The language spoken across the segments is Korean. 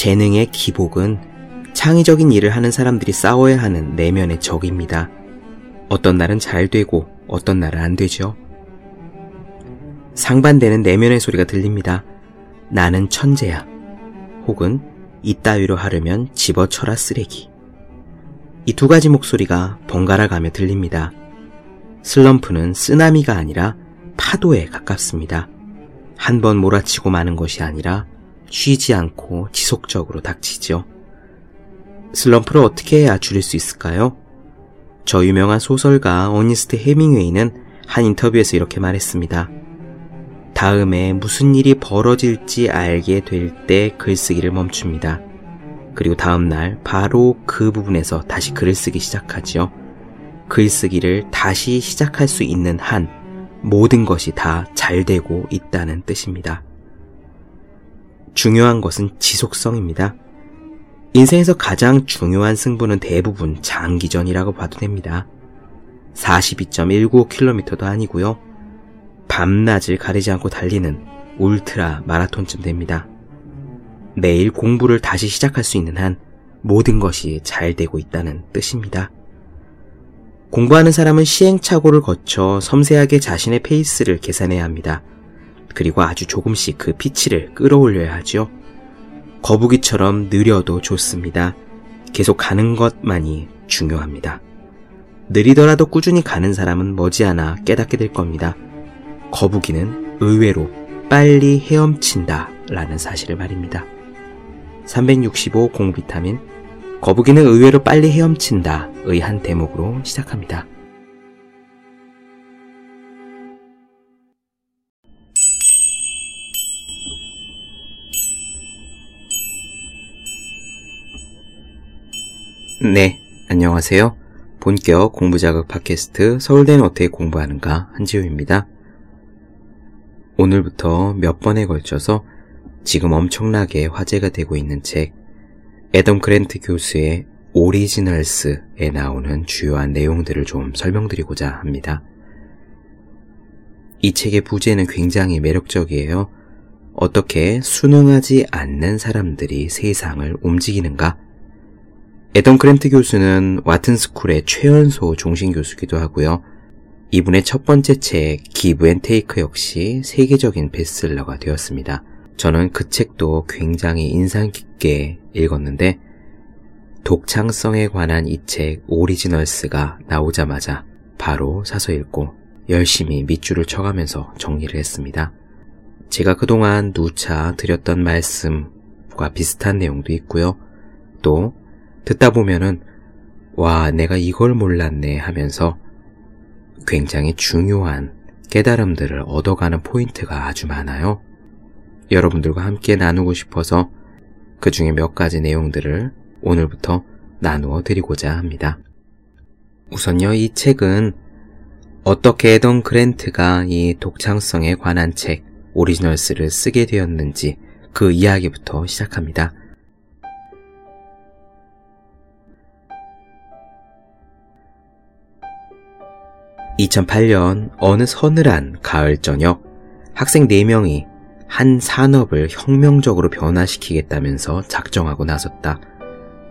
재능의 기복은 창의적인 일을 하는 사람들이 싸워야 하는 내면의 적입니다. 어떤 날은 잘 되고 어떤 날은 안 되죠. 상반되는 내면의 소리가 들립니다. 나는 천재야. 혹은 이따위로 하려면 집어쳐라 쓰레기. 이 두 가지 목소리가 번갈아 가며 들립니다. 슬럼프는 쓰나미가 아니라 파도에 가깝습니다. 한 번 몰아치고 마는 것이 아니라 쉬지 않고 지속적으로 닥치죠. 슬럼프를 어떻게 해야 줄일 수 있을까요? 저 유명한 소설가 어니스트 해밍웨이는 한 인터뷰에서 이렇게 말했습니다. 다음에 무슨 일이 벌어질지 알게 될 때 글쓰기를 멈춥니다. 그리고 다음날 바로 그 부분에서 다시 글을 쓰기 시작하지요. 글쓰기를 다시 시작할 수 있는 한 모든 것이 다 잘 되고 있다는 뜻입니다. 중요한 것은 지속성입니다. 인생에서 가장 중요한 승부는 대부분 장기전이라고 봐도 됩니다. 42.195km도 아니고요. 밤낮을 가리지 않고 달리는 울트라 마라톤쯤 됩니다. 매일 공부를 다시 시작할 수 있는 한 모든 것이 잘 되고 있다는 뜻입니다. 공부하는 사람은 시행착오를 거쳐 섬세하게 자신의 페이스를 계산해야 합니다. 그리고 아주 조금씩 그 피치를 끌어올려야 하죠. 거북이처럼 느려도 좋습니다. 계속 가는 것만이 중요합니다. 느리더라도 꾸준히 가는 사람은 머지않아 깨닫게 될 겁니다. 거북이는 의외로 빨리 헤엄친다 라는 사실을 말입니다. 365 공비타민 거북이는 의외로 빨리 헤엄친다 의 한 대목으로 시작합니다. 네, 안녕하세요. 본격 공부자극 팟캐스트 서울대는 어떻게 공부하는가 한지우입니다. 오늘부터 몇 번에 걸쳐서 지금 엄청나게 화제가 되고 있는 책 애덤 그랜트 교수의 Originals에 나오는 주요한 내용들을 좀 설명드리고자 합니다. 이 책의 부제는 굉장히 매력적이에요. 어떻게 순응하지 않는 사람들이 세상을 움직이는가? 애덤 그랜트 교수는 Wharton School의 최연소 종신 교수기도 하고요. 이분의 첫 번째 책 Give and Take 역시 세계적인 베스트셀러가 되었습니다. 저는 그 책도 굉장히 인상 깊게 읽었는데 독창성에 관한 이 책 오리지널스가 나오자마자 바로 사서 읽고 열심히 밑줄을 쳐가면서 정리를 했습니다. 제가 그동안 누차 드렸던 말씀과 비슷한 내용도 있고요. 또 듣다 보면은 와, 내가 이걸 몰랐네 하면서 굉장히 중요한 깨달음들을 얻어가는 포인트가 아주 많아요. 여러분들과 함께 나누고 싶어서 그 중에 몇 가지 내용들을 오늘부터 나누어 드리고자 합니다. 우선요, 이 책은 어떻게 에던 그랜트가 이 독창성에 관한 책, 오리지널스를 쓰게 되었는지 그 이야기부터 시작합니다. 2008년 어느 서늘한 가을 저녁 학생 4명이 한 산업을 혁명적으로 변화시키겠다면서 작정하고 나섰다.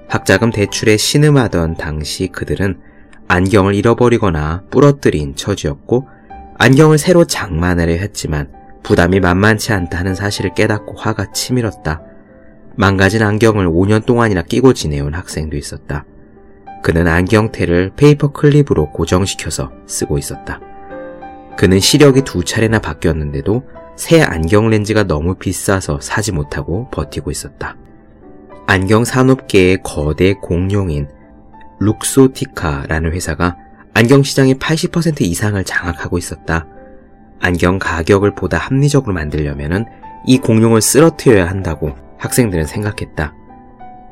학자금 대출에 신음하던 당시 그들은 안경을 잃어버리거나 부러뜨린 처지였고 안경을 새로 장만하려 했지만 부담이 만만치 않다는 사실을 깨닫고 화가 치밀었다. 망가진 안경을 5년 동안이나 끼고 지내온 학생도 있었다. 그는 안경테를 paper clip으로 고정시켜서 쓰고 있었다. 그는 시력이 두 차례나 바뀌었는데도 새 안경 렌즈가 너무 비싸서 사지 못하고 버티고 있었다. 안경 산업계의 거대 공룡인 Luxottica라는 회사가 안경 시장의 80% 이상을 장악하고 있었다. 안경 가격을 보다 합리적으로 만들려면 이 공룡을 쓰러뜨려야 한다고 학생들은 생각했다.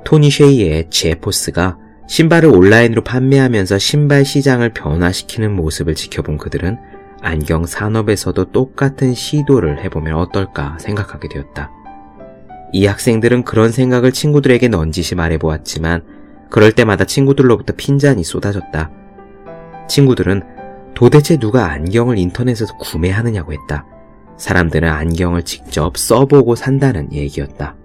토니 쉐이의 제포스가 신발을 온라인으로 판매하면서 신발 시장을 변화시키는 모습을 지켜본 그들은 안경 산업에서도 똑같은 시도를 해보면 어떨까 생각하게 되었다. 이 학생들은 그런 생각을 친구들에게 넌지시 말해보았지만 그럴 때마다 친구들로부터 핀잔이 쏟아졌다. 친구들은 도대체 누가 안경을 인터넷에서 구매하느냐고 했다. 사람들은 안경을 직접 써보고 산다는 얘기였다.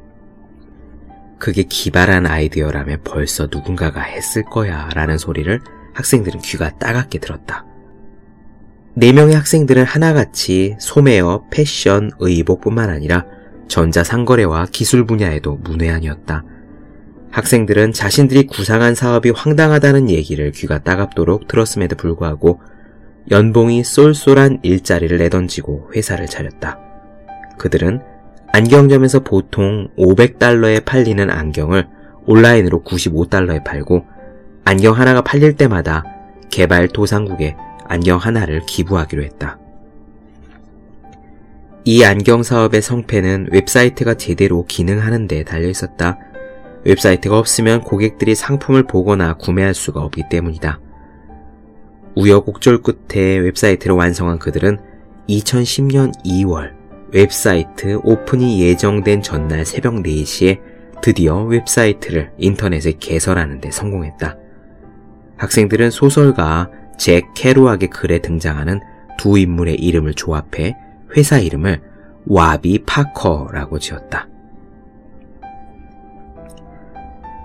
그게 기발한 아이디어라면 벌써 누군가가 했을 거야 라는 소리를 학생들은 귀가 따갑게 들었다. 네 명의 학생들은 하나같이 소매업, 패션, 의복뿐만 아니라 전자상거래와 기술 분야에도 문외한이었다. 학생들은 자신들이 구상한 사업이 황당하다는 얘기를 귀가 따갑도록 들었음에도 불구하고 연봉이 쏠쏠한 일자리를 내던지고 회사를 차렸다. 그들은 안경점에서 보통 500달러에 팔리는 안경을 온라인으로 95달러에 팔고 안경 하나가 팔릴 때마다 개발 도상국에 안경 하나를 기부하기로 했다. 이 안경 사업의 성패는 웹사이트가 제대로 기능하는 데 달려 있었다. 웹사이트가 없으면 고객들이 상품을 보거나 구매할 수가 없기 때문이다. 우여곡절 끝에 웹사이트를 완성한 그들은 2010년 2월 웹사이트 오픈이 예정된 전날 새벽 4시에 드디어 웹사이트를 인터넷에 개설하는 데 성공했다. 학생들은 소설가 잭 케루악의 글에 등장하는 두 인물의 이름을 조합해 회사 이름을 Warby Parker라고 지었다.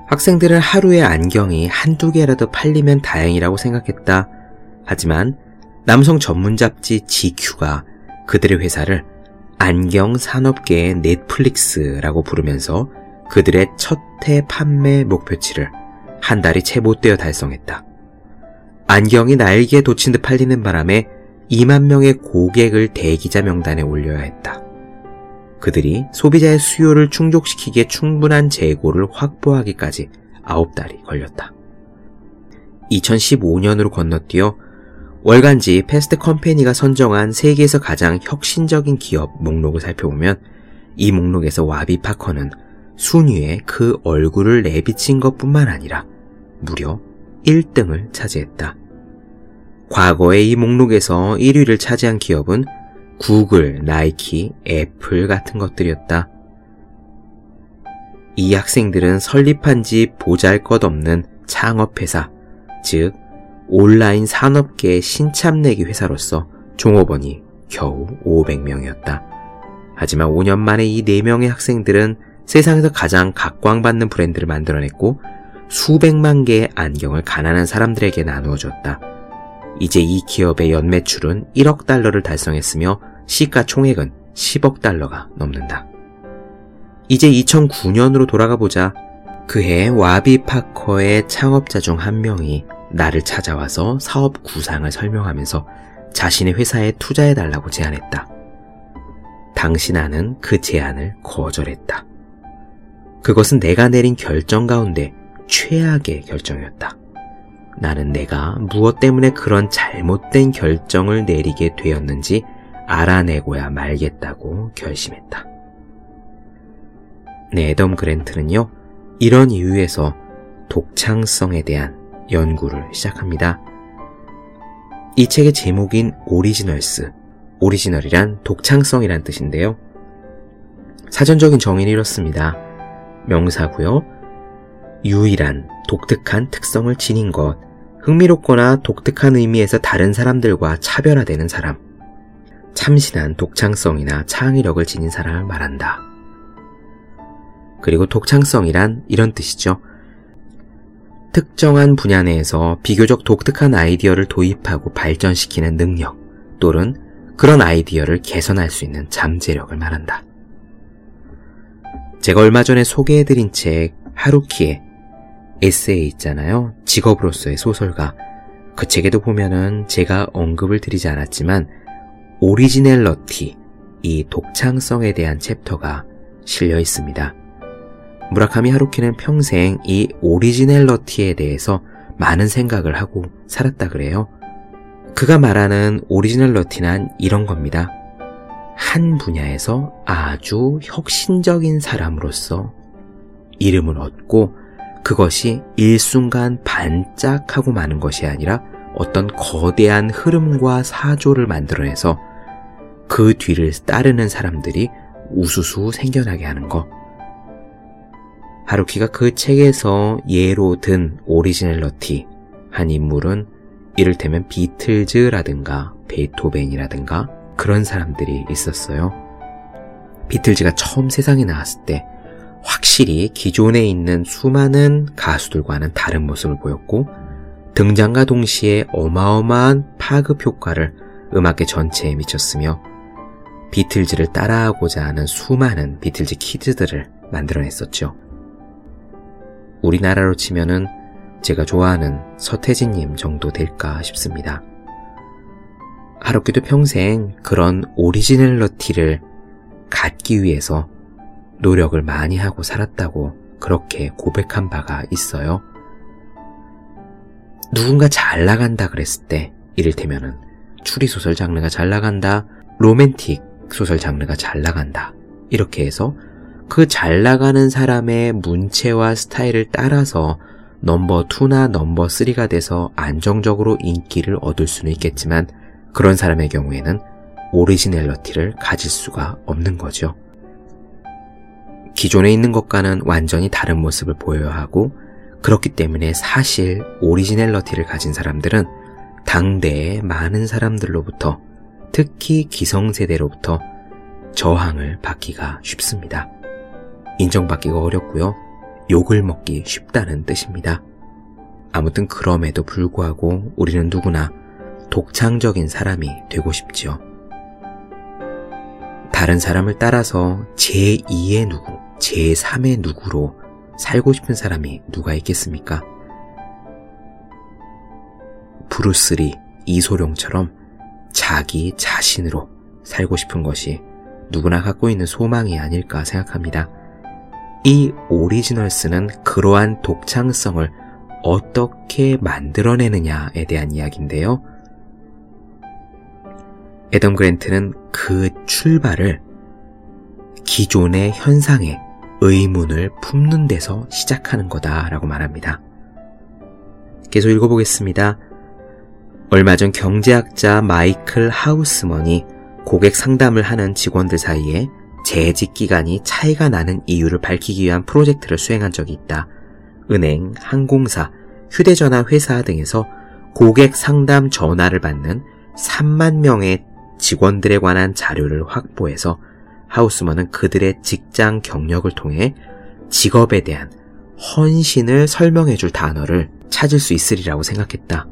학생들은 하루에 안경이 한두 개라도 팔리면 다행이라고 생각했다. 하지만 남성 전문 잡지 GQ가 그들의 회사를 안경 산업계의 넷플릭스라고 부르면서 그들의 첫 해 판매 목표치를 한 달이 채 못 되어 달성했다. 안경이 날개에 돋친 듯 팔리는 바람에 2만 명의 고객을 대기자 명단에 올려야 했다. 그들이 소비자의 수요를 충족시키기에 충분한 재고를 확보하기까지 9달이 걸렸다. 2015년으로 건너뛰어 월간지 Fast Company가 선정한 세계에서 가장 혁신적인 기업 목록을 살펴보면 이 목록에서 와비 파커는 순위에 그 얼굴을 내비친 것 뿐만 아니라 무려 1등을 차지했다. 과거에 이 목록에서 1위를 차지한 기업은 구글, 나이키, 애플 같은 것들이었다. 이 학생들은 설립한 지 보잘 것 없는 창업회사, 즉, 온라인 산업계의 신참내기 회사로서 종업원이 겨우 500명이었다. 하지만 5년 만에 이 4명의 학생들은 세상에서 가장 각광받는 브랜드를 만들어냈고 수백만 개의 안경을 가난한 사람들에게 나누어 줬다. 이제 이 기업의 연매출은 1억 달러를 달성했으며 시가총액은 10억 달러가 넘는다. 이제 2009년으로 돌아가 보자. 그해 와비 파커의 창업자 중 한 명이 나를 찾아와서 사업 구상을 설명하면서 자신의 회사에 투자해달라고 제안했다. 당신아는 그 제안을 거절했다. 그것은 내가 내린 결정 가운데 최악의 결정이었다. 나는 내가 무엇 때문에 그런 잘못된 결정을 내리게 되었는지 알아내고야 말겠다고 결심했다. 네, 애덤 그랜트는요, 이런 이유에서 독창성에 대한 연구를 시작합니다. 이 책의 제목인 오리지널스, 오리지널이란 독창성이란 뜻인데요. 사전적인 정의는 이렇습니다. 명사고요. 유일한 독특한 특성을 지닌 것, 흥미롭거나 독특한 의미에서 다른 사람들과 차별화되는 사람, 참신한 독창성이나 창의력을 지닌 사람을 말한다. 그리고 독창성이란 이런 뜻이죠. 특정한 분야 내에서 비교적 독특한 아이디어를 도입하고 발전시키는 능력 또는 그런 아이디어를 개선할 수 있는 잠재력을 말한다. 제가 얼마 전에 소개해드린 책 하루키의 에세이 있잖아요. 직업으로서의 소설가. 그 책에도 보면은 제가 언급을 드리지 않았지만 originality, 이 독창성에 대한 chapter가 실려 있습니다. 무라카미 하루키는 평생 이 originality에 대해서 많은 생각을 하고 살았다 그래요. 그가 말하는 originality는 이런 겁니다. 한 분야에서 아주 혁신적인 사람으로서 이름을 얻고 그것이 일순간 반짝하고 마는 것이 아니라 어떤 거대한 흐름과 사조를 만들어내서 그 뒤를 따르는 사람들이 우수수 생겨나게 하는 것. 하루키가 그 책에서 예로 든 오리지널러티 한 인물은 이를테면 비틀즈라든가 베토벤이라든가 그런 사람들이 있었어요. 비틀즈가 처음 세상에 나왔을 때 확실히 기존에 있는 수많은 가수들과는 다른 모습을 보였고 등장과 동시에 어마어마한 파급 효과를 음악계 전체에 미쳤으며 비틀즈를 따라하고자 하는 수많은 비틀즈 키즈들을 만들어냈었죠. 우리나라로 치면은 제가 좋아하는 서태진님 정도 될까 싶습니다. 하루키도 평생 그런 originality를 갖기 위해서 노력을 많이 하고 살았다고 그렇게 고백한 바가 있어요. 누군가 잘 나간다 그랬을 때, 이를테면은 추리소설 장르가 잘 나간다, 로맨틱 소설 장르가 잘 나간다. 이렇게 해서 그 잘 나가는 사람의 문체와 스타일을 따라서 넘버 2나 넘버 3가 돼서 안정적으로 인기를 얻을 수는 있겠지만 그런 사람의 경우에는 오리지널러티를 가질 수가 없는 거죠. 기존에 있는 것과는 완전히 다른 모습을 보여야 하고 그렇기 때문에 사실 오리지널러티를 가진 사람들은 당대의 많은 사람들로부터 특히 기성세대로부터 저항을 받기가 쉽습니다. 인정받기가 어렵고요. 욕을 먹기 쉽다는 뜻입니다. 아무튼 그럼에도 불구하고 우리는 누구나 독창적인 사람이 되고 싶지요. 다른 사람을 따라서 제2의 누구, 제3의 누구로 살고 싶은 사람이 누가 있겠습니까? 브루스리, 이소룡처럼 자기 자신으로 살고 싶은 것이 누구나 갖고 있는 소망이 아닐까 생각합니다. 이 오리지널스는 그러한 독창성을 어떻게 만들어내느냐에 대한 이야기인데요. 에덤 그랜트는 그 출발을 기존의 현상에 의문을 품는 데서 시작하는 거다라고 말합니다. 계속 읽어보겠습니다. 얼마 전 경제학자 마이클 하우스먼이 고객 상담을 하는 직원들 사이에 재직 기간이 차이가 나는 이유를 밝히기 위한 프로젝트를 수행한 적이 있다. 은행, 항공사, 휴대전화 회사 등에서 고객 상담 전화를 받는 3만 명의 직원들에 관한 자료를 확보해서 하우스먼은 그들의 직장 경력을 통해 직업에 대한 헌신을 설명해 줄 단어를 찾을 수 있으리라고 생각했다.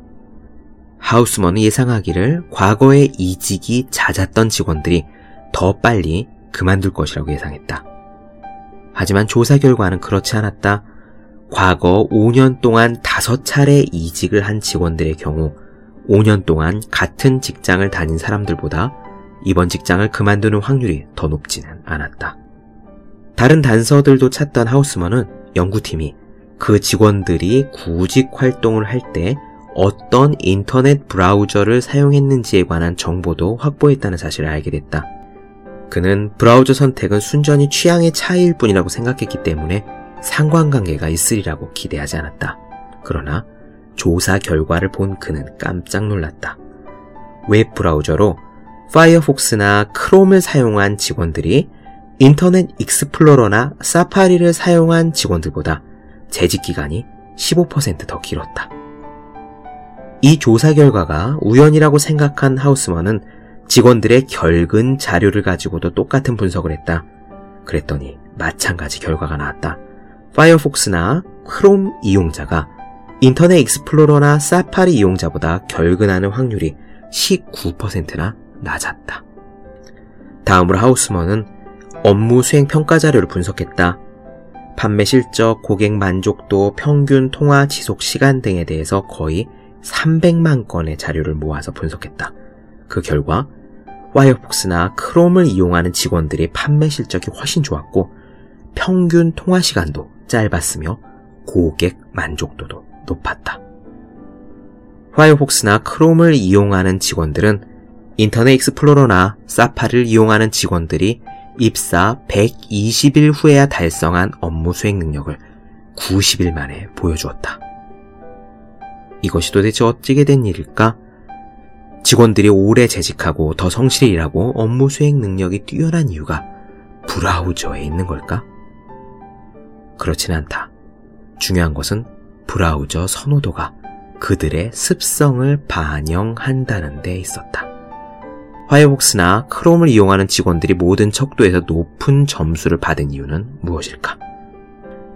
하우스먼은 예상하기를 과거에 이직이 잦았던 직원들이 더 빨리 그만둘 것이라고 예상했다. 하지만 조사 결과는 그렇지 않았다. 과거 5년 동안 5차례 이직을 한 직원들의 경우 5년 동안 같은 직장을 다닌 사람들보다 이번 직장을 그만두는 확률이 더 높지는 않았다. 다른 단서들도 찾던 하우스먼은 연구팀이 그 직원들이 구직 활동을 할 때 어떤 인터넷 브라우저를 사용했는지에 관한 정보도 확보했다는 사실을 알게 됐다. 그는 브라우저 선택은 순전히 취향의 차이일 뿐이라고 생각했기 때문에 상관관계가 있으리라고 기대하지 않았다. 그러나 조사 결과를 본 그는 깜짝 놀랐다. 웹 브라우저로 Firefox나 Chrome을 사용한 직원들이 Internet Explorer나 Safari를 사용한 직원들보다 재직 기간이 15%더 길었다. 이 조사 결과가 우연이라고 생각한 하우스먼은 직원들의 결근 자료를 가지고도 똑같은 분석을 했다. 그랬더니 마찬가지 결과가 나왔다. Firefox나 Chrome 이용자가 Internet Explorer나 Safari 이용자보다 결근하는 확률이 19%나 낮았다. 다음으로 하우스먼은 업무 수행 평가 자료를 분석했다. 판매 실적, 고객 만족도, 평균 통화 지속 시간 등에 대해서 거의 300만 건의 자료를 모아서 분석했다. 그 결과 와이어폭스나 크롬을 이용하는 직원들의 판매 실적이 훨씬 좋았고 평균 통화 시간도 짧았으며 고객 만족도도 높았다. 화이어폭스나 크롬을 이용하는 직원들은 인터넷 익스플로러나 사파를 이용하는 직원들이 입사 120일 후에야 달성한 업무 수행 능력을 90일 만에 보여주었다. 이것이 도대체 어찌게 된 일일까? 직원들이 오래 재직하고 더 성실히 일하고 업무 수행 능력이 뛰어난 이유가 브라우저에 있는 걸까? 그렇진 않다. 중요한 것은 브라우저 선호도가 그들의 습성을 반영한다는 데 있었다. 파이어폭스나 크롬을 이용하는 직원들이 모든 척도에서 높은 점수를 받은 이유는 무엇일까?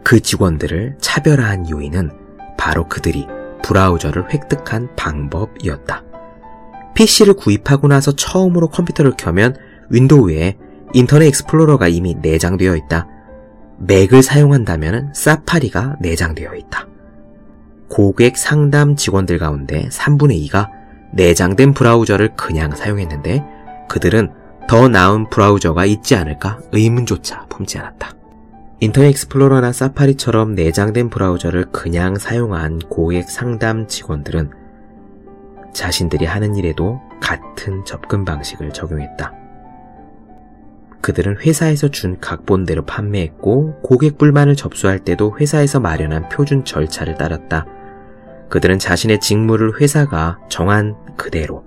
그 직원들을 차별화한 요인은 바로 그들이 브라우저를 획득한 방법이었다. PC를 구입하고 나서 처음으로 컴퓨터를 켜면 윈도우에 인터넷 익스플로러가 이미 내장되어 있다. 맥을 사용한다면 사파리가 내장되어 있다. 고객 상담 직원들 가운데 3분의 2가 내장된 브라우저를 그냥 사용했는데 그들은 더 나은 브라우저가 있지 않을까 의문조차 품지 않았다. 인터넷 익스플로러나 사파리처럼 내장된 브라우저를 그냥 사용한 고객 상담 직원들은 자신들이 하는 일에도 같은 접근 방식을 적용했다. 그들은 회사에서 준 각본대로 판매했고 고객 불만을 접수할 때도 회사에서 마련한 표준 절차를 따랐다. 그들은 자신의 직무를 회사가 정한 그대로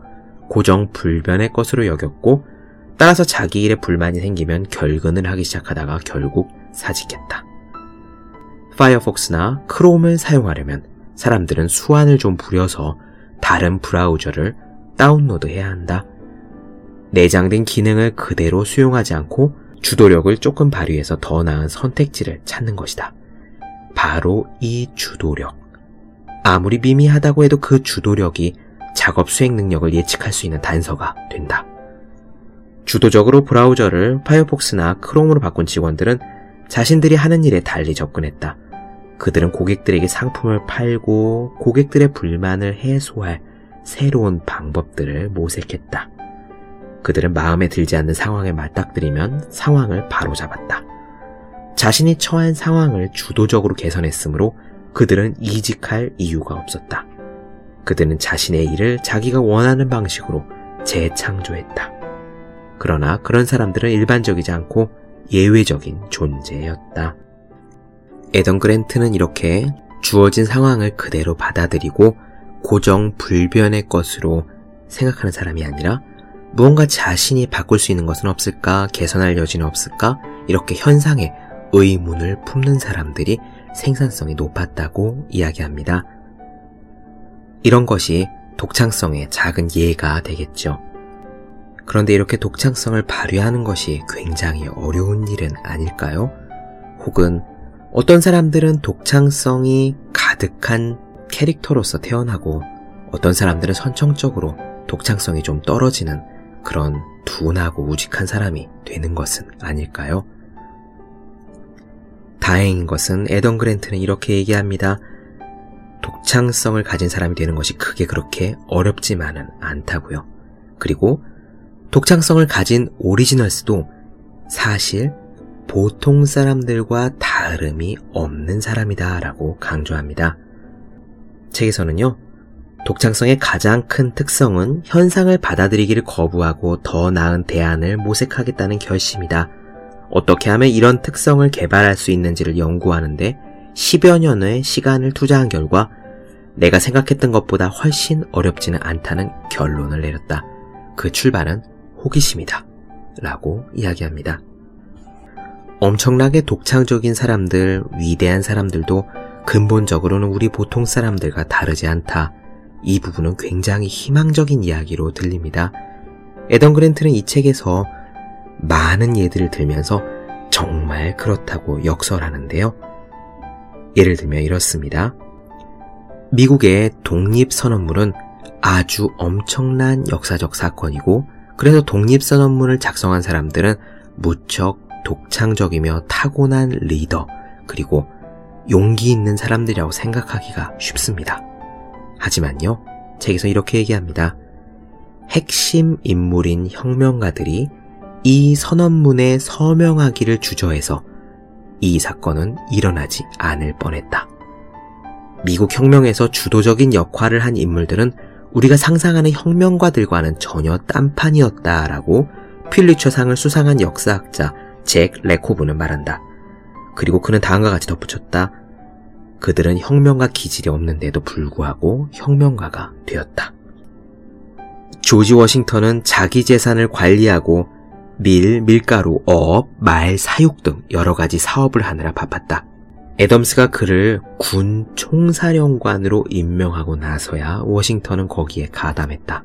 고정 불변의 것으로 여겼고 따라서 자기 일에 불만이 생기면 결근을 하기 시작하다가 결국 사직했다. 파이어폭스나 크롬을 사용하려면 사람들은 수완을 좀 부려서 다른 브라우저를 다운로드해야 한다. 내장된 기능을 그대로 수용하지 않고 주도력을 조금 발휘해서 더 나은 선택지를 찾는 것이다. 바로 이 주도력. 아무리 미미하다고 해도 그 주도력이 작업 수행 능력을 예측할 수 있는 단서가 된다. 주도적으로 브라우저를 파이어폭스나 크롬으로 바꾼 직원들은 자신들이 하는 일에 달리 접근했다. 그들은 고객들에게 상품을 팔고 고객들의 불만을 해소할 새로운 방법들을 모색했다. 그들은 마음에 들지 않는 상황에 맞닥뜨리면 상황을 바로잡았다. 자신이 처한 상황을 주도적으로 개선했으므로 그들은 이직할 이유가 없었다. 그들은 자신의 일을 자기가 원하는 방식으로 재창조했다. 그러나 그런 사람들은 일반적이지 않고 예외적인 존재였다. 에던 그랜트는 이렇게 주어진 상황을 그대로 받아들이고 고정 불변의 것으로 생각하는 사람이 아니라 무언가 자신이 바꿀 수 있는 것은 없을까, 개선할 여지는 없을까, 이렇게 현상에 의문을 품는 사람들이 생산성이 높았다고 이야기합니다. 이런 것이 독창성의 작은 예가 되겠죠. 그런데 이렇게 독창성을 발휘하는 것이 굉장히 어려운 일은 아닐까요? 혹은 어떤 사람들은 독창성이 가득한 캐릭터로서 태어나고 어떤 사람들은 선천적으로 독창성이 좀 떨어지는 그런 둔하고 우직한 사람이 되는 것은 아닐까요? 다행인 것은 에던 그랜트는 이렇게 얘기합니다. 독창성을 가진 사람이 되는 것이 크게 그렇게 어렵지만은 않다고요. 그리고 독창성을 가진 오리지널스도 사실 보통 사람들과 다 름이 없는 사람이다 라고 강조합니다. 책에서는요, 독창성의 가장 큰 특성은 현상을 받아들이기를 거부하고 더 나은 대안을 모색하겠다는 결심이다. 어떻게 하면 이런 특성을 개발할 수 있는지를 연구하는데 10여 년의 시간을 투자한 결과 내가 생각했던 것보다 훨씬 어렵지는 않다는 결론을 내렸다. 그 출발은 호기심이다. 라고 이야기합니다. 엄청나게 독창적인 사람들, 위대한 사람들도 근본적으로는 우리 보통 사람들과 다르지 않다. 이 부분은 굉장히 희망적인 이야기로 들립니다. 에던 그랜트는 이 책에서 많은 예들을 들면서 정말 그렇다고 역설하는데요. 예를 들면 이렇습니다. 미국의 독립선언문은 아주 엄청난 역사적 사건이고 그래서 독립선언문을 작성한 사람들은 무척 독창적이며 타고난 리더, 그리고 용기 있는 사람들이라고 생각하기가 쉽습니다. 하지만요, 책에서 이렇게 얘기합니다. 핵심 인물인 혁명가들이 이 선언문에 서명하기를 주저해서 이 사건은 일어나지 않을 뻔했다. 미국 혁명에서 주도적인 역할을 한 인물들은 우리가 상상하는 혁명가들과는 전혀 딴판이었다라고 필리처상을 수상한 역사학자 잭 레코브는 말한다. 그리고 그는 다음과 같이 덧붙였다. 그들은 혁명가 기질이 없는데도 불구하고 혁명가가 되었다. 조지 워싱턴은 자기 재산을 관리하고 밀, 밀가루, 어업, 말, 사육 등 여러 가지 사업을 하느라 바빴다. 애덤스가 그를 군 총사령관으로 임명하고 나서야 워싱턴은 거기에 가담했다.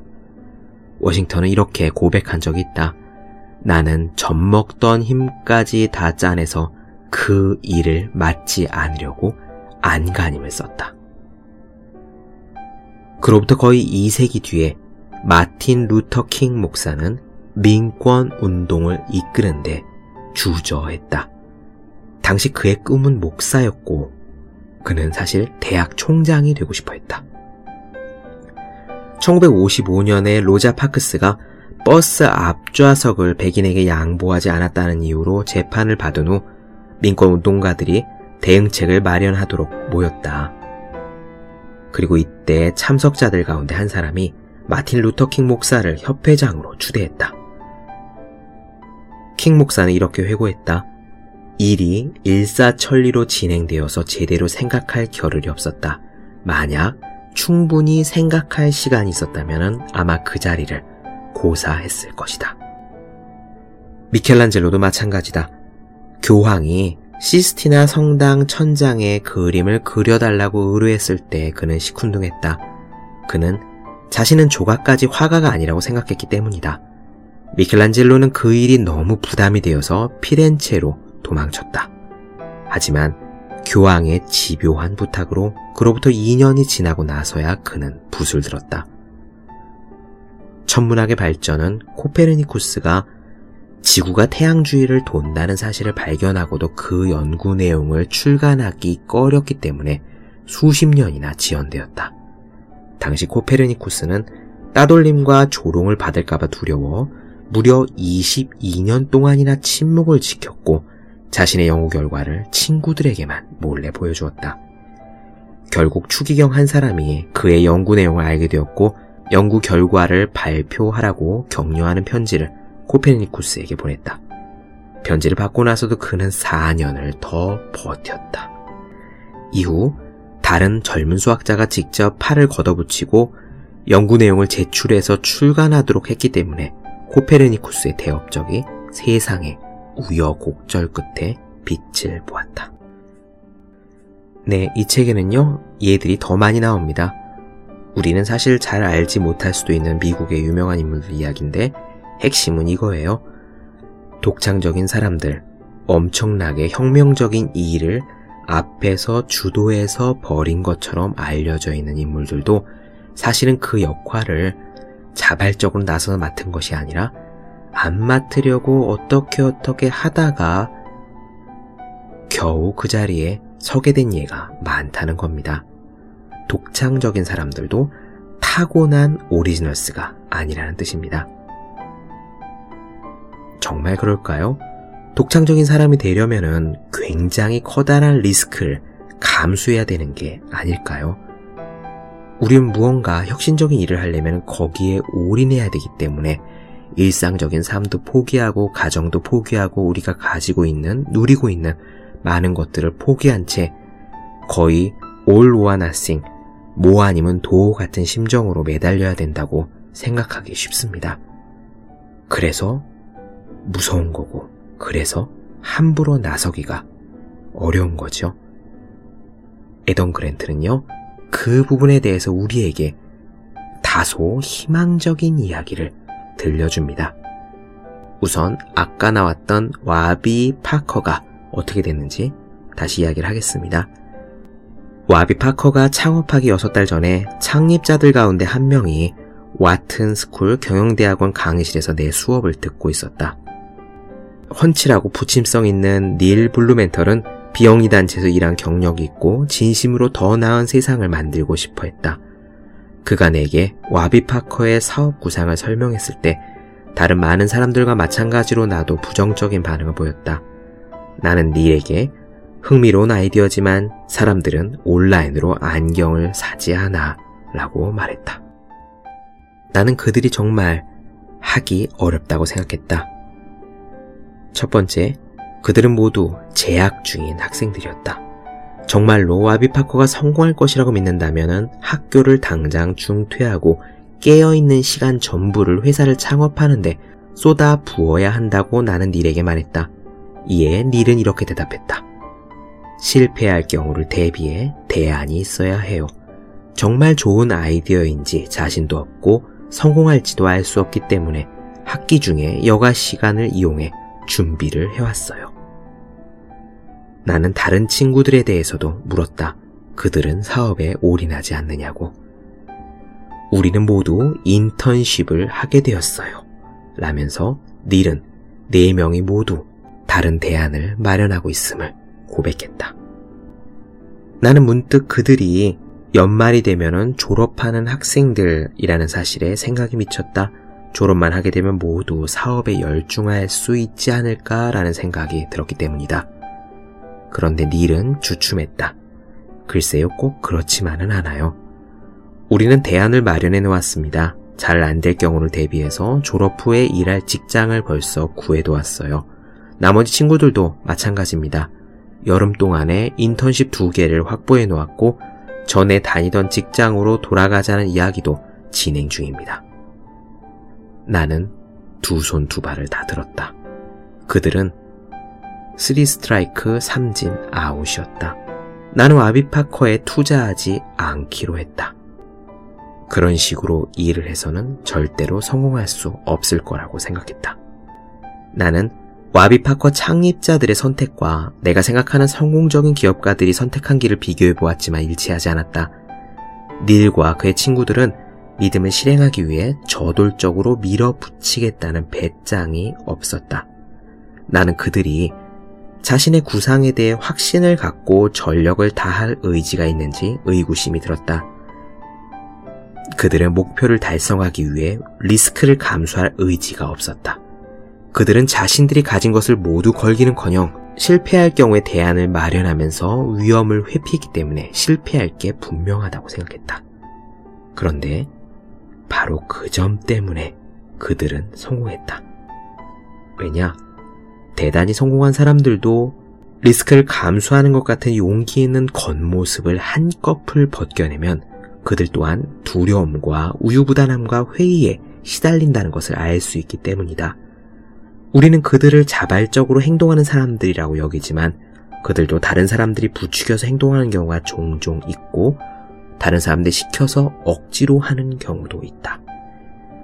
워싱턴은 이렇게 고백한 적이 있다. 나는 젖먹던 힘까지 다 짜내서 그 일을 맡지 않으려고 안간힘을 썼다. 그로부터 거의 2세기 뒤에 마틴 루터 킹 목사는 민권 운동을 이끄는데 주저했다. 당시 그의 꿈은 목사였고 그는 사실 대학 총장이 되고 싶어 했다. 1955년에 로자 파크스가 버스 앞좌석을 백인에게 양보하지 않았다는 이유로 재판을 받은 후 민권 운동가들이 대응책을 마련하도록 모였다. 그리고 이때 참석자들 가운데 한 사람이 마틴 루터킹 목사를 협회장으로 추대했다. 킹 목사는 이렇게 회고했다. 일이 일사천리로 진행되어서 제대로 생각할 겨를이 없었다. 만약 충분히 생각할 시간이 있었다면 아마 그 자리를 고사했을 것이다. 미켈란젤로도 마찬가지다. 교황이 시스티나 성당 천장에 그림을 그려달라고 의뢰했을 때 그는 시큰둥했다. 그는 자신은 조각까지 화가가 아니라고 생각했기 때문이다. 미켈란젤로는 그 일이 너무 부담이 되어서 피렌체로 도망쳤다. 하지만 교황의 집요한 부탁으로 그로부터 2년이 지나고 나서야 그는 붓을 들었다. 천문학의 발전은 코페르니쿠스가 지구가 태양 주위를 돈다는 사실을 발견하고도 그 연구 내용을 출간하기 꺼렸기 때문에 수십 년이나 지연되었다. 당시 코페르니쿠스는 따돌림과 조롱을 받을까봐 두려워 무려 22년 동안이나 침묵을 지켰고 자신의 연구 결과를 친구들에게만 몰래 보여주었다. 결국 추기경 한 사람이 그의 연구 내용을 알게 되었고 연구 결과를 발표하라고 격려하는 편지를 코페르니쿠스에게 보냈다. 편지를 받고 나서도 그는 4년을 더 버텼다. 이후 다른 젊은 수학자가 직접 팔을 걷어붙이고 연구 내용을 제출해서 출간하도록 했기 때문에 코페르니쿠스의 대업적이 세상에 우여곡절 끝에 빛을 보았다. 네, 이 책에는요, 얘들이 더 많이 나옵니다. 우리는 사실 잘 알지 못할 수도 있는 미국의 유명한 인물들 이야기인데, 핵심은 이거예요. 독창적인 사람들, 엄청나게 혁명적인 이 일을 앞에서 주도해서 벌인 것처럼 알려져 있는 인물들도 사실은 그 역할을 자발적으로 나서서 맡은 것이 아니라 안 맡으려고 어떻게 어떻게 하다가 겨우 그 자리에 서게 된 예가 많다는 겁니다. 독창적인 사람들도 타고난 오리지널스가 아니라는 뜻입니다. 정말 그럴까요? 독창적인 사람이 되려면은 굉장히 커다란 리스크를 감수해야 되는 게 아닐까요? 우린 무언가 혁신적인 일을 하려면 거기에 올인해야 되기 때문에 일상적인 삶도 포기하고 가정도 포기하고 우리가 가지고 있는, 누리고 있는 많은 것들을 포기한 채 거의 all or nothing, 뭐 아니면 도 같은 심정으로 매달려야 된다고 생각하기 쉽습니다. 그래서 무서운 거고, 그래서 함부로 나서기가 어려운 거죠. 에던 그랜트는요, 그 부분에 대해서 우리에게 다소 희망적인 이야기를 들려줍니다. 우선 아까 나왔던 와비 파커가 어떻게 됐는지 다시 이야기를 하겠습니다. 와비 파커가 창업하기 6달 전에 창립자들 가운데 한 명이 와튼 스쿨 경영대학원 강의실에서 내 수업을 듣고 있었다. 훤칠하고 붙임성 있는 닐 블루멘털은 비영리 단체에서 일한 경력이 있고 진심으로 더 나은 세상을 만들고 싶어 했다. 그가 내게 와비 파커의 사업 구상을 설명했을 때 다른 많은 사람들과 마찬가지로 나도 부정적인 반응을 보였다. 나는 닐에게 흥미로운 아이디어지만 사람들은 온라인으로 안경을 사지 않아 라고 말했다. 나는 그들이 정말 하기 어렵다고 생각했다. 첫 번째, 그들은 모두 재학 중인 학생들이었다. 정말로 와비파커가 성공할 것이라고 믿는다면 학교를 당장 중퇴하고 깨어있는 시간 전부를 회사를 창업하는데 쏟아 부어야 한다고 나는 닐에게 말했다. 이에 닐은 이렇게 대답했다. 실패할 경우를 대비해 대안이 있어야 해요. 정말 좋은 아이디어인지 자신도 없고 성공할지도 알 수 없기 때문에 학기 중에 여가 시간을 이용해 준비를 해왔어요. 나는 다른 친구들에 대해서도 물었다. 그들은 사업에 올인하지 않느냐고. 우리는 모두 인턴십을 하게 되었어요. 라면서 닐은 네 명이 모두 다른 대안을 마련하고 있음을 고백했다. 나는 문득 그들이 연말이 되면은 졸업하는 학생들이라는 사실에 생각이 미쳤다. 졸업만 하게 되면 모두 사업에 열중할 수 있지 않을까라는 생각이 들었기 때문이다. 그런데 닐은 주춤했다. 글쎄요, 꼭 그렇지만은 않아요. 우리는 대안을 마련해 놓았습니다. 잘 안 될 경우를 대비해서 졸업 후에 일할 직장을 벌써 구해 놓았어요. 나머지 친구들도 마찬가지입니다. 여름 동안에 인턴십 두 개를 확보해 놓았고 전에 다니던 직장으로 돌아가자는 이야기도 진행 중입니다. 나는 두 손 두 발을 다 들었다. 그들은 3 스트라이크 3진 아웃이었다. 나는 와비파커에 투자하지 않기로 했다. 그런 식으로 일을 해서는 절대로 성공할 수 없을 거라고 생각했다. 나는 와비파커 창립자들의 선택과 내가 생각하는 성공적인 기업가들이 선택한 길을 비교해 보았지만 일치하지 않았다. 닐과 그의 친구들은 믿음을 실행하기 위해 저돌적으로 밀어붙이겠다는 배짱이 없었다. 나는 그들이 자신의 구상에 대해 확신을 갖고 전력을 다할 의지가 있는지 의구심이 들었다. 그들의 목표를 달성하기 위해 리스크를 감수할 의지가 없었다. 그들은 자신들이 가진 것을 모두 걸기는 커녕 실패할 경우에 대안을 마련하면서 위험을 회피했기 때문에 실패할 게 분명하다고 생각했다. 그런데 바로 그 점 때문에 그들은 성공했다. 왜냐? 대단히 성공한 사람들도 리스크를 감수하는 것 같은 용기 있는 겉모습을 한꺼풀 벗겨내면 그들 또한 두려움과 우유부단함과 회의에 시달린다는 것을 알 수 있기 때문이다. 우리는 그들을 자발적으로 행동하는 사람들이라고 여기지만 그들도 다른 사람들이 부추겨서 행동하는 경우가 종종 있고 다른 사람들이 시켜서 억지로 하는 경우도 있다.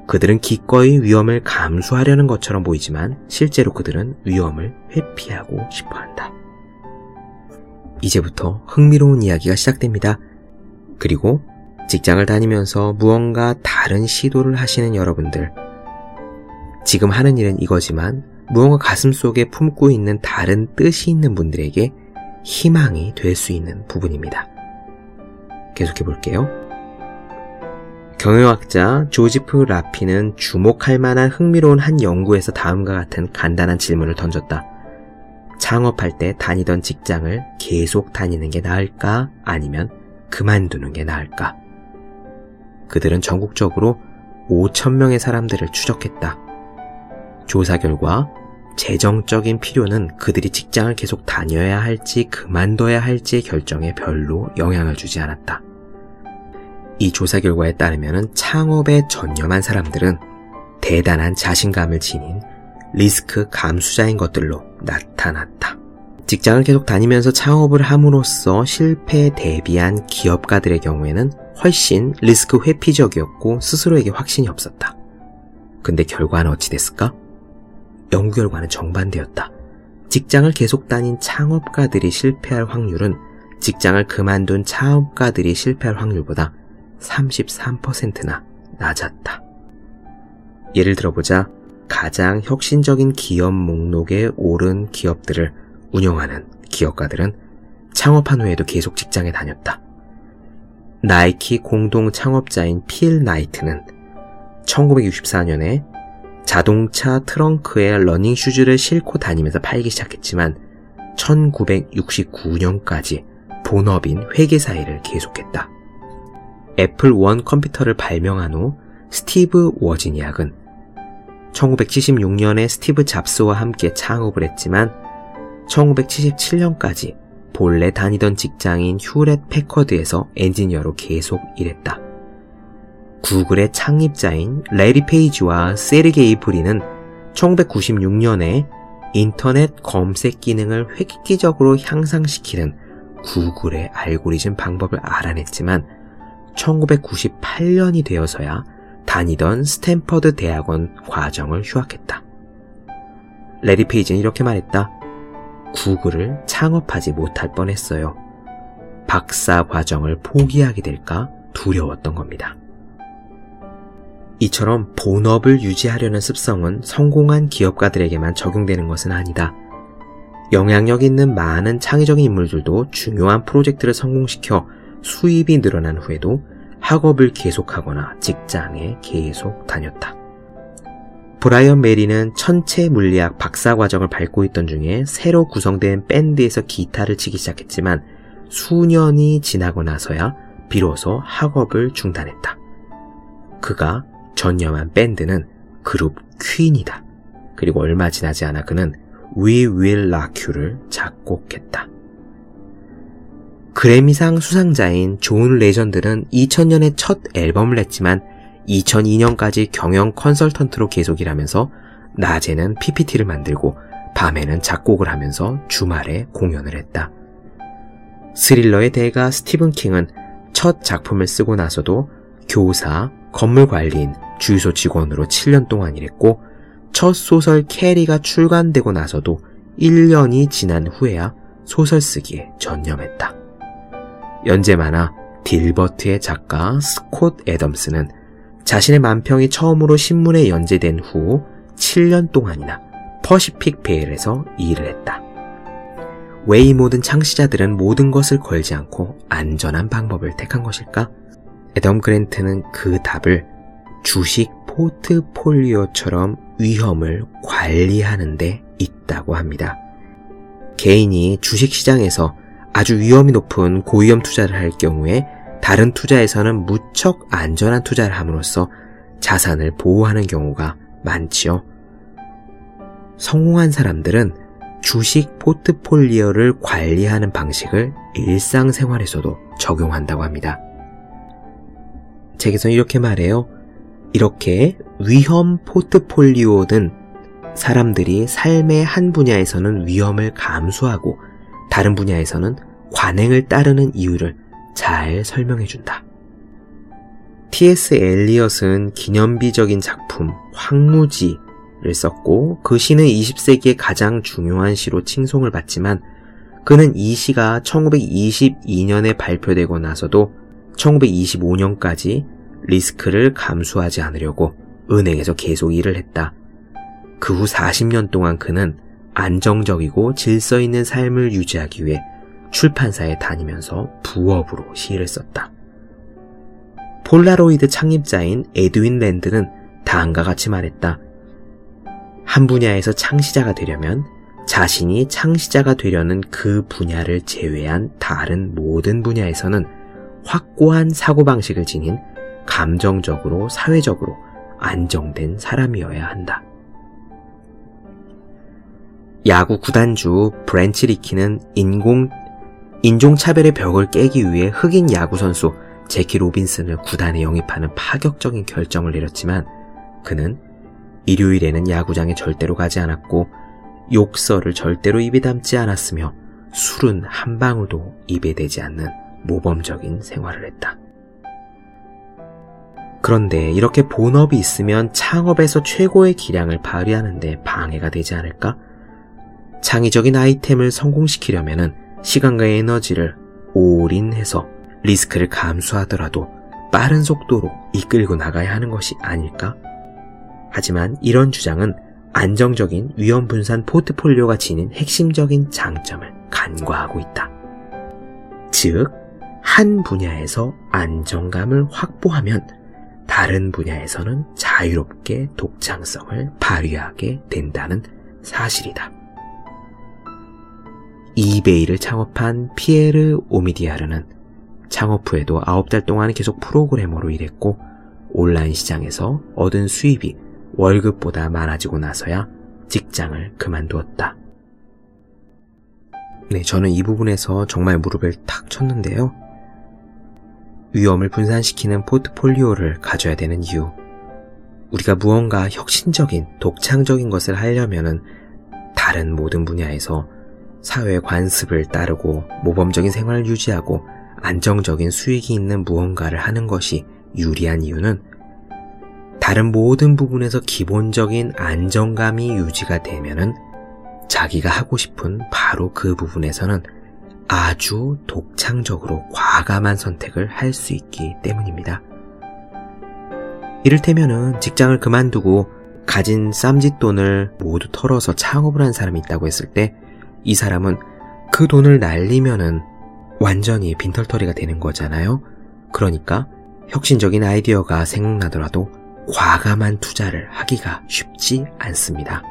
그들은 기꺼이 위험을 감수하려는 것처럼 보이지만 실제로 그들은 위험을 회피하고 싶어 한다. 이제부터 흥미로운 이야기가 시작됩니다. 그리고 직장을 다니면서 무언가 다른 시도를 하시는 여러분들, 지금 하는 일은 이거지만 무언가 가슴 속에 품고 있는 다른 뜻이 있는 분들에게 희망이 될 수 있는 부분입니다. 계속해 볼게요. 경영학자 조지프 라피는 주목할 만한 흥미로운 한 연구에서 다음과 같은 간단한 질문을 던졌다. 창업할 때 다니던 직장을 계속 다니는 게 나을까? 아니면 그만두는 게 나을까? 그들은 전국적으로 5천명의 사람들을 추적했다. 조사 결과 재정적인 필요는 그들이 직장을 계속 다녀야 할지 그만둬야 할지 결정에 별로 영향을 주지 않았다. 이 조사 결과에 따르면 창업에 전념한 사람들은 대단한 자신감을 지닌 리스크 감수자인 것들로 나타났다. 직장을 계속 다니면서 창업을 함으로써 실패에 대비한 기업가들의 경우에는 훨씬 리스크 회피적이었고 스스로에게 확신이 없었다. 근데 결과는 어찌 됐을까? 연구 결과는 정반대였다. 직장을 계속 다닌 창업가들이 실패할 확률은 직장을 그만둔 창업가들이 실패할 확률보다 33%나 낮았다. 예를 들어보자 가장 혁신적인 기업 목록에 오른 기업들을 운영하는 기업가들은 창업한 후에도 계속 직장에 다녔다. 나이키 공동 창업자인 필 나이트는 1964년에 자동차 트렁크에 러닝 슈즈를 싣고 다니면서 팔기 시작했지만 1969년까지 본업인 회계사 일을 계속했다. 애플 원 컴퓨터를 발명한 후 스티브 워즈니악은 1976년에 스티브 잡스와 함께 창업을 했지만 1977년까지 본래 다니던 직장인 휴렛 패커드에서 엔지니어로 계속 일했다. 구글의 창립자인 래리 페이지와 세르게이 브린은 1996년에 인터넷 검색 기능을 획기적으로 향상시키는 구글의 알고리즘 방법을 알아냈지만 1998년이 되어서야 다니던 스탠퍼드 대학원 과정을 휴학했다. 레리 페이지는 이렇게 말했다. 구글을 창업하지 못할 뻔했어요. 박사 과정을 포기하게 될까 두려웠던 겁니다. 이처럼 본업을 유지하려는 습성은 성공한 기업가들에게만 적용되는 것은 아니다. 영향력 있는 많은 창의적인 인물들도 중요한 프로젝트를 성공시켜 수입이 늘어난 후에도 학업을 계속하거나 직장에 계속 다녔다. 브라이언 메이는 천체 물리학 박사 과정을 밟고 있던 중에 새로 구성된 밴드에서 기타를 치기 시작했지만 수년이 지나고 나서야 비로소 학업을 중단했다. 그가 전념한 밴드는 그룹 퀸이다. 그리고 얼마 지나지 않아 그는 We Will Rock You를 작곡했다. 그래미상 수상자인 존 레전드는 2000년에 첫 앨범을 냈지만 2002년까지 경영 컨설턴트로 계속 일하면서 낮에는 PPT를 만들고 밤에는 작곡을 하면서 주말에 공연을 했다. 스릴러의 대가 스티븐 킹은 첫 작품을 쓰고 나서도 교사, 건물 관리인, 주유소 직원으로 7년 동안 일했고 첫 소설 캐리가 출간되고 나서도 1년이 지난 후에야 소설 쓰기에 전념했다. 연재 만화 딜버트의 작가 스콧 애덤스는 자신의 만평이 처음으로 신문에 연재된 후 7년 동안이나 퍼시픽 벨에서 일을 했다. 왜 이 모든 창시자들은 모든 것을 걸지 않고 안전한 방법을 택한 것일까? 애덤 그랜트는 그 답을 주식 포트폴리오처럼 위험을 관리하는 데 있다고 합니다. 개인이 주식시장에서 아주 위험이 높은 고위험 투자를 할 경우에 다른 투자에서는 무척 안전한 투자를 함으로써 자산을 보호하는 경우가 많지요. 성공한 사람들은 주식 포트폴리오를 관리하는 방식을 일상생활에서도 적용한다고 합니다. 책에서 이렇게 말해요. 이렇게 위험 포트폴리오는 사람들이 삶의 한 분야에서는 위험을 감수하고 다른 분야에서는 관행을 따르는 이유를 잘 설명해 준다. T.S. 엘리엇은 기념비적인 작품 황무지를 썼고 그 시는 20세기의 가장 중요한 시로 칭송을 받지만 그는 이 시가 1922년에 발표되고 나서도 1925년까지 리스크를 감수하지 않으려고 은행에서 계속 일을 했다. 그 후 40년 동안 그는 안정적이고 질서 있는 삶을 유지하기 위해 출판사에 다니면서 부업으로 시를 썼다. 폴라로이드 창립자인 에드윈 랜드는 다음과 같이 말했다. 한 분야에서 창시자가 되려면 자신이 창시자가 되려는 그 분야를 제외한 다른 모든 분야에서는 확고한 사고방식을 지닌 감정적으로, 사회적으로 안정된 사람이어야 한다. 야구 구단주 브랜치 리키는 인공, 인종차별의 벽을 깨기 위해 흑인 야구선수 재키 로빈슨을 구단에 영입하는 파격적인 결정을 내렸지만 그는 일요일에는 야구장에 절대로 가지 않았고 욕설을 절대로 입에 담지 않았으며 술은 한 방울도 입에 대지 않는 모범적인 생활을 했다. 그런데 이렇게 본업이 있으면 창업에서 최고의 기량을 발휘하는데 방해가 되지 않을까? 창의적인 아이템을 성공시키려면 시간과 에너지를 올인해서 리스크를 감수하더라도 빠른 속도로 이끌고 나가야 하는 것이 아닐까? 하지만 이런 주장은 안정적인 위험 분산 포트폴리오가 지닌 핵심적인 장점을 간과하고 있다. 즉, 한 분야에서 안정감을 확보하면 다른 분야에서는 자유롭게 독창성을 발휘하게 된다는 사실이다. 이베이를 창업한 피에르 오미디아르는 창업 후에도 9달 동안 계속 프로그래머로 일했고 온라인 시장에서 얻은 수입이 월급보다 많아지고 나서야 직장을 그만두었다. 네, 저는 이 부분에서 정말 무릎을 탁 쳤는데요. 위험을 분산시키는 포트폴리오를 가져야 되는 이유. 우리가 무언가 혁신적인, 독창적인 것을 하려면은 다른 모든 분야에서 사회 관습을 따르고 모범적인 생활을 유지하고 안정적인 수익이 있는 무언가를 하는 것이 유리한 이유는 다른 모든 부분에서 기본적인 안정감이 유지가 되면은 자기가 하고 싶은 바로 그 부분에서는 아주 독창적으로 과감한 선택을 할 수 있기 때문입니다. 이를테면은 직장을 그만두고 가진 쌈짓돈을 모두 털어서 창업을 한 사람이 있다고 했을 때 이 사람은 그 돈을 날리면은 완전히 빈털터리가 되는 거잖아요. 그러니까 혁신적인 아이디어가 생각나더라도 과감한 투자를 하기가 쉽지 않습니다.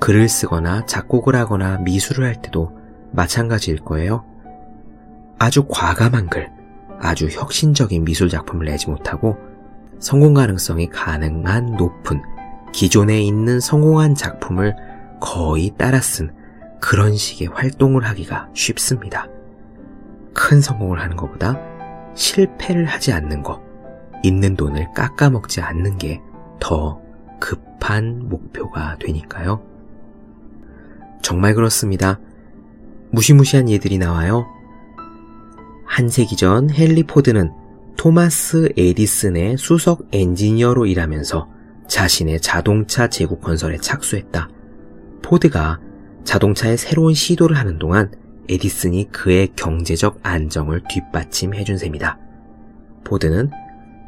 글을 쓰거나 작곡을 하거나 미술을 할 때도 마찬가지일 거예요. 아주 과감한 글, 아주 혁신적인 미술 작품을 내지 못하고 성공 가능성이 가능한 높은 기존에 있는 성공한 작품을 거의 따라 쓴 그런 식의 활동을 하기가 쉽습니다. 큰 성공을 하는 것보다 실패를 하지 않는 것, 있는 돈을 깎아먹지 않는 게 더 급한 목표가 되니까요. 정말 그렇습니다. 무시무시한 예들이 나와요. 한 세기 전 헨리 포드는 토마스 에디슨의 수석 엔지니어로 일하면서 자신의 자동차 제국 건설에 착수했다. 포드가 자동차의 새로운 시도를 하는 동안 에디슨이 그의 경제적 안정을 뒷받침해 준 셈이다. 포드는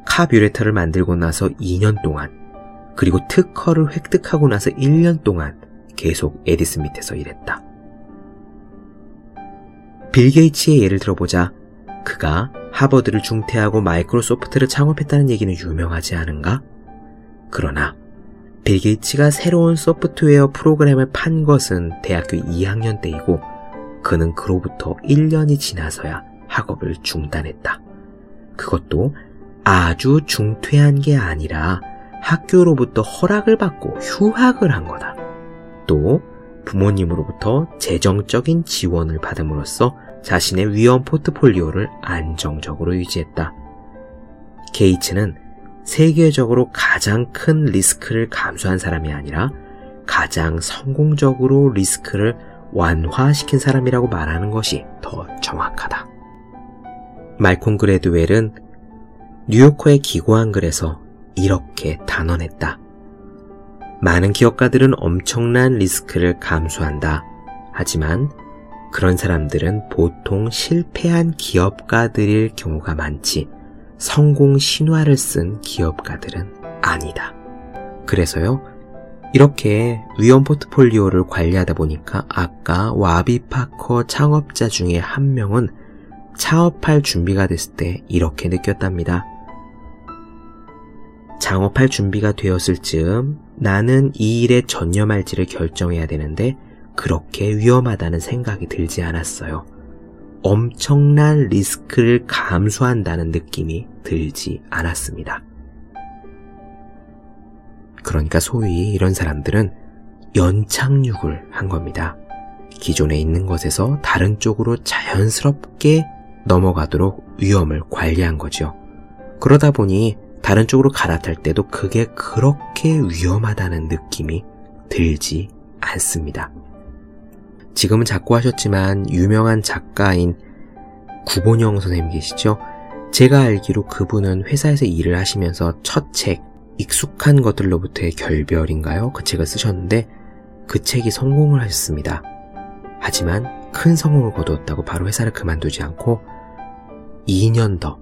카뷰레터를 만들고 나서 2년 동안, 그리고 특허를 획득하고 나서 1년 동안 계속 에디슨 밑에서 일했다. 빌 게이츠의 예를 들어보자 그가 하버드를 중퇴하고 마이크로소프트를 창업했다는 얘기는 유명하지 않은가? 그러나 빌 게이츠가 새로운 소프트웨어 프로그램을 판 것은 대학교 2학년 때이고 그는 그로부터 1년이 지나서야 학업을 중단했다. 그것도 아주 중퇴한 게 아니라 학교로부터 허락을 받고 휴학을 한 거다. 또 부모님으로부터 재정적인 지원을 받음으로써 자신의 위험 포트폴리오를 안정적으로 유지했다. 게이츠는 세계적으로 가장 큰 리스크를 감수한 사람이 아니라 가장 성공적으로 리스크를 완화시킨 사람이라고 말하는 것이 더 정확하다. 말콤 그레드웰은 뉴요커의 기고한 글에서 이렇게 단언했다. 많은 기업가들은 엄청난 리스크를 감수한다. 하지만 그런 사람들은 보통 실패한 기업가들일 경우가 많지 성공 신화를 쓴 기업가들은 아니다. 그래서요, 이렇게 위험 포트폴리오를 관리하다 보니까 아까 와비 파커 창업자 중에 한 명은 창업할 준비가 됐을 때 이렇게 느꼈답니다. 창업할 준비가 되었을 즈음 나는 이 일에 전념할지를 결정해야 되는데 그렇게 위험하다는 생각이 들지 않았어요. 엄청난 리스크를 감수한다는 느낌이 들지 않았습니다. 그러니까 소위 이런 사람들은 연착륙을 한 겁니다. 기존에 있는 것에서 다른 쪽으로 자연스럽게 넘어가도록 위험을 관리한 거죠. 그러다 보니 다른 쪽으로 갈아탈 때도 그게 그렇게 위험하다는 느낌이 들지 않습니다. 지금은 작고하셨지만 유명한 작가인 구본영 선생님 계시죠? 제가 알기로 그분은 회사에서 일을 하시면서 첫 책, 익숙한 것들로부터의 결별인가요? 그 책을 쓰셨는데 그 책이 성공을 하셨습니다. 하지만 큰 성공을 거두었다고 바로 회사를 그만두지 않고 2년 더,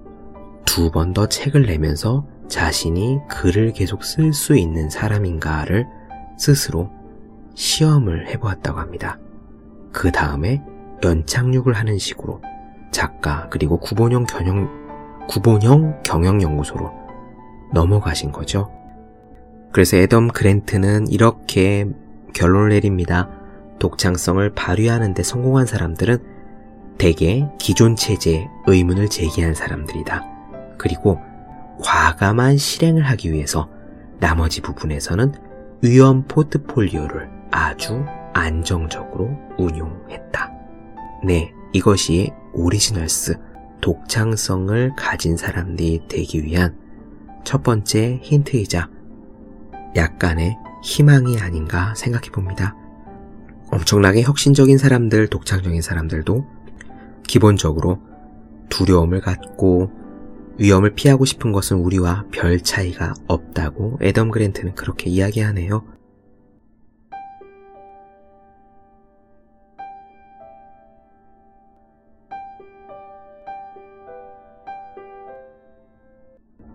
두 번 더 책을 내면서 자신이 글을 계속 쓸 수 있는 사람인가를 스스로 시험을 해보았다고 합니다. 그 다음에 연착륙을 하는 식으로 작가 그리고 구본형 경영 구본형 경영연구소로 넘어가신 거죠. 그래서 애덤 그랜트는 이렇게 결론을 내립니다. 독창성을 발휘하는 데 성공한 사람들은 대개 기존 체제에 의문을 제기한 사람들이다. 그리고 과감한 실행을 하기 위해서 나머지 부분에서는 위험 포트폴리오를 아주 안정적으로 운용했다. 네, 이것이 오리지널스, 독창성을 가진 사람들이 되기 위한 첫 번째 힌트이자 약간의 희망이 아닌가 생각해 봅니다. 엄청나게 혁신적인 사람들, 독창적인 사람들도 기본적으로 두려움을 갖고 위험을 피하고 싶은 것은 우리와 별 차이가 없다고 에덤 그랜트는 그렇게 이야기하네요.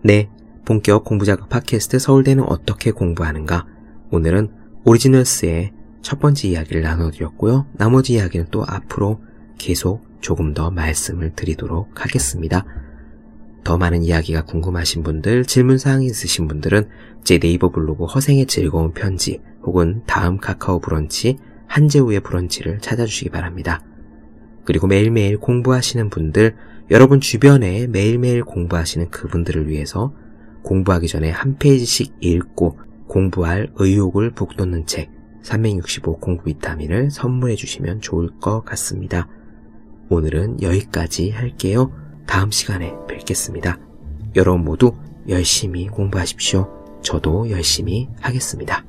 네, 본격 공부작업 팟캐스트 서울대는 어떻게 공부하는가? 오늘은 오리지널스의 첫 번째 이야기를 나눠드렸고요. 나머지 이야기는 또 앞으로 계속 조금 더 말씀을 드리도록 하겠습니다. 더 많은 이야기가 궁금하신 분들, 질문사항이 있으신 분들은 제 네이버 블로그 허생의 즐거운 편지 혹은 다음 카카오 브런치 한재우의 브런치를 찾아주시기 바랍니다. 그리고 매일매일 공부하시는 분들, 여러분 주변에 매일매일 공부하시는 그분들을 위해서 공부하기 전에 한 페이지씩 읽고 공부할 의욕을 북돋는 책 365 공부 비타민을 선물해 주시면 좋을 것 같습니다. 오늘은 여기까지 할게요. 다음 시간에 뵙겠습니다. 여러분 모두 열심히 공부하십시오. 저도 열심히 하겠습니다.